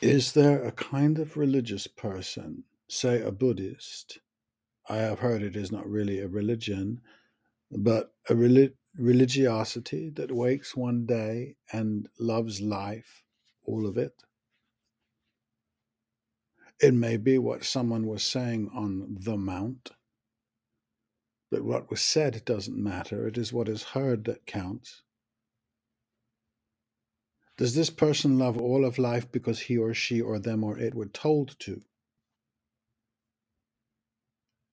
Is there a kind of religious person, say a Buddhist? I have heard it is not really a religion, but a reli- religiosity that wakes one day and loves life, all of it. It may be what someone was saying on the Mount, but what was said doesn't matter. It is what is heard that counts. Does this person love all of life because he or she or them or it were told to?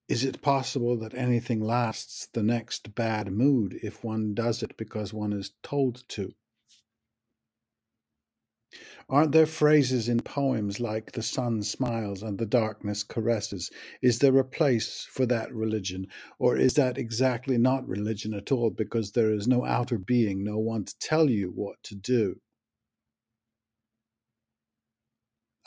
Is it possible that anything lasts the next bad mood if one does it because one is told to? Aren't there phrases in poems like the sun smiles and the darkness caresses? Is there a place for that religion? Or is that exactly not religion at all because there is no outer being, no one to tell you what to do?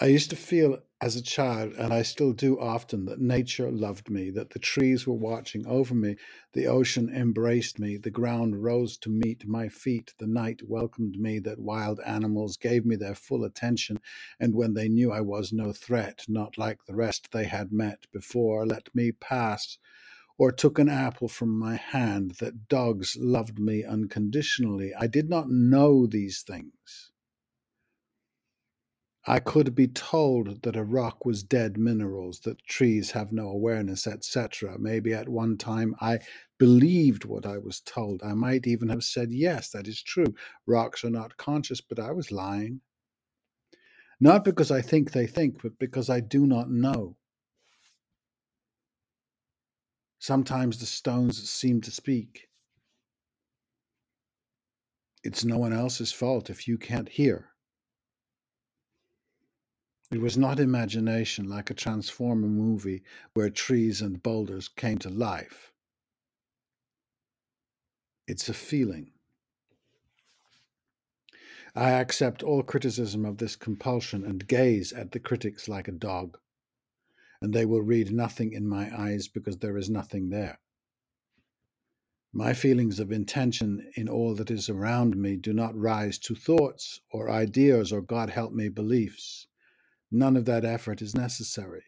I used to feel as a child, and I still do often, that nature loved me, that the trees were watching over me, the ocean embraced me, the ground rose to meet my feet, the night welcomed me, that wild animals gave me their full attention, and when they knew I was no threat, not like the rest they had met before, let me pass, or took an apple from my hand, that dogs loved me unconditionally. I did not know these things. I could be told that a rock was dead minerals, that trees have no awareness, etc. Maybe at one time I believed what I was told. I might even have said, Yes, that is true. Rocks are not conscious, but I was lying. Not because I think they think, but because I do not know. Sometimes the stones seem to speak. It's no one else's fault if you can't hear. It was not imagination like a Transformer movie where trees and boulders came to life. It's a feeling. I accept all criticism of this compulsion and gaze at the critics like a dog, and they will read nothing in my eyes because there is nothing there. My feelings of intention in all that is around me do not rise to thoughts or ideas or, God help me, beliefs. None of that effort is necessary.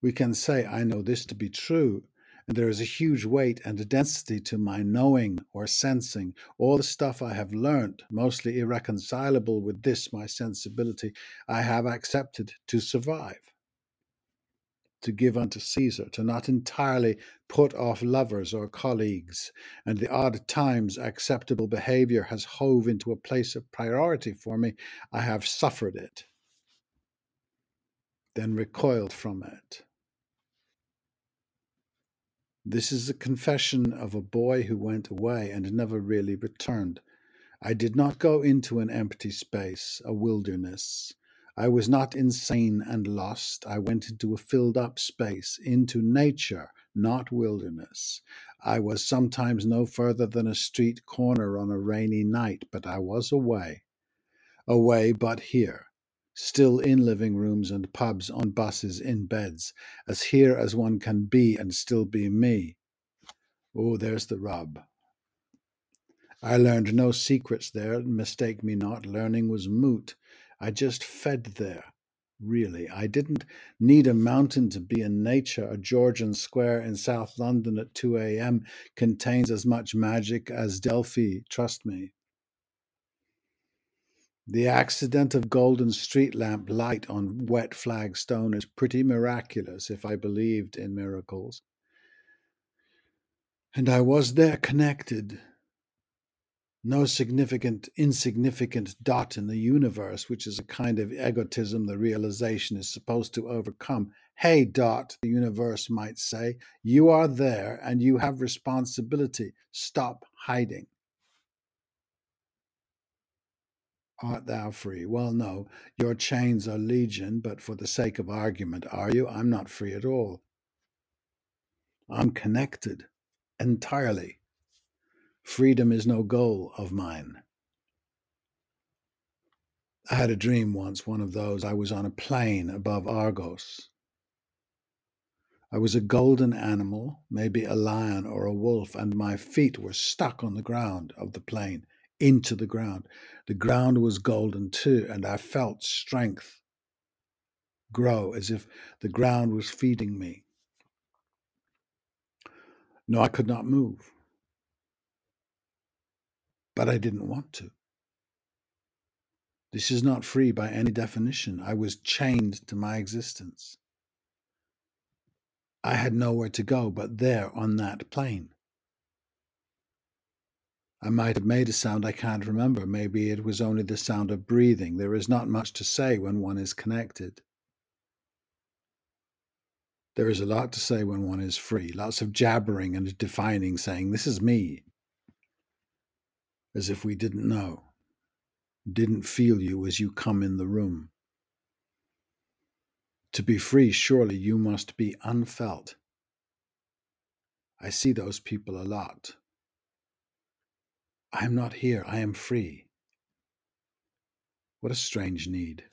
We can say, I know this to be true, and there is a huge weight and a density to my knowing or sensing. All the stuff I have learnt, mostly irreconcilable with this, my sensibility, I have accepted to survive, to give unto Caesar, to not entirely put off lovers or colleagues, and the odd times acceptable behavior has hove into a place of priority for me. I have suffered it then recoiled from it. This is a confession of a boy who went away and never really returned. I did not go into an empty space, a wilderness. I was not insane and lost. I went into a filled up space, into nature, not wilderness. I was sometimes no further than a street corner on a rainy night, but I was away. Away, but here still in living rooms and pubs, on buses, in beds, as here as one can be and still be me. Oh, there's the rub. I learned no secrets there, mistake me not, learning was moot. I just fed there, really. I didn't need a mountain to be in nature. A Georgian square in South London at 2 a.m. contains as much magic as Delphi, trust me. The accident of golden street lamp light on wet flagstone is pretty miraculous if I believed in miracles. And I was there connected. No significant, insignificant dot in the universe, which is a kind of egotism the realization is supposed to overcome. Hey, dot, the universe might say, you are there and you have responsibility. Stop hiding. Art thou free? Well, no, your chains are legion, but for the sake of argument, are you? I'm not free at all. I'm connected entirely. Freedom is no goal of mine. I had a dream once, one of those. I was on a plane above Argos. I was a golden animal, maybe a lion or a wolf, and my feet were stuck on the ground of the plane into the ground. The ground was golden too, and I felt strength grow as if the ground was feeding me. No, I could not move. But I didn't want to. This is not free by any definition. I was chained to my existence. I had nowhere to go but there on that plane. I might have made a sound I can't remember. Maybe it was only the sound of breathing. There is not much to say when one is connected. There is a lot to say when one is free, lots of jabbering and defining, saying, This is me, as if we didn't know, didn't feel you as you come in the room. To be free, surely you must be unfelt. I see those people a lot. I am not here, I am free. What a strange need.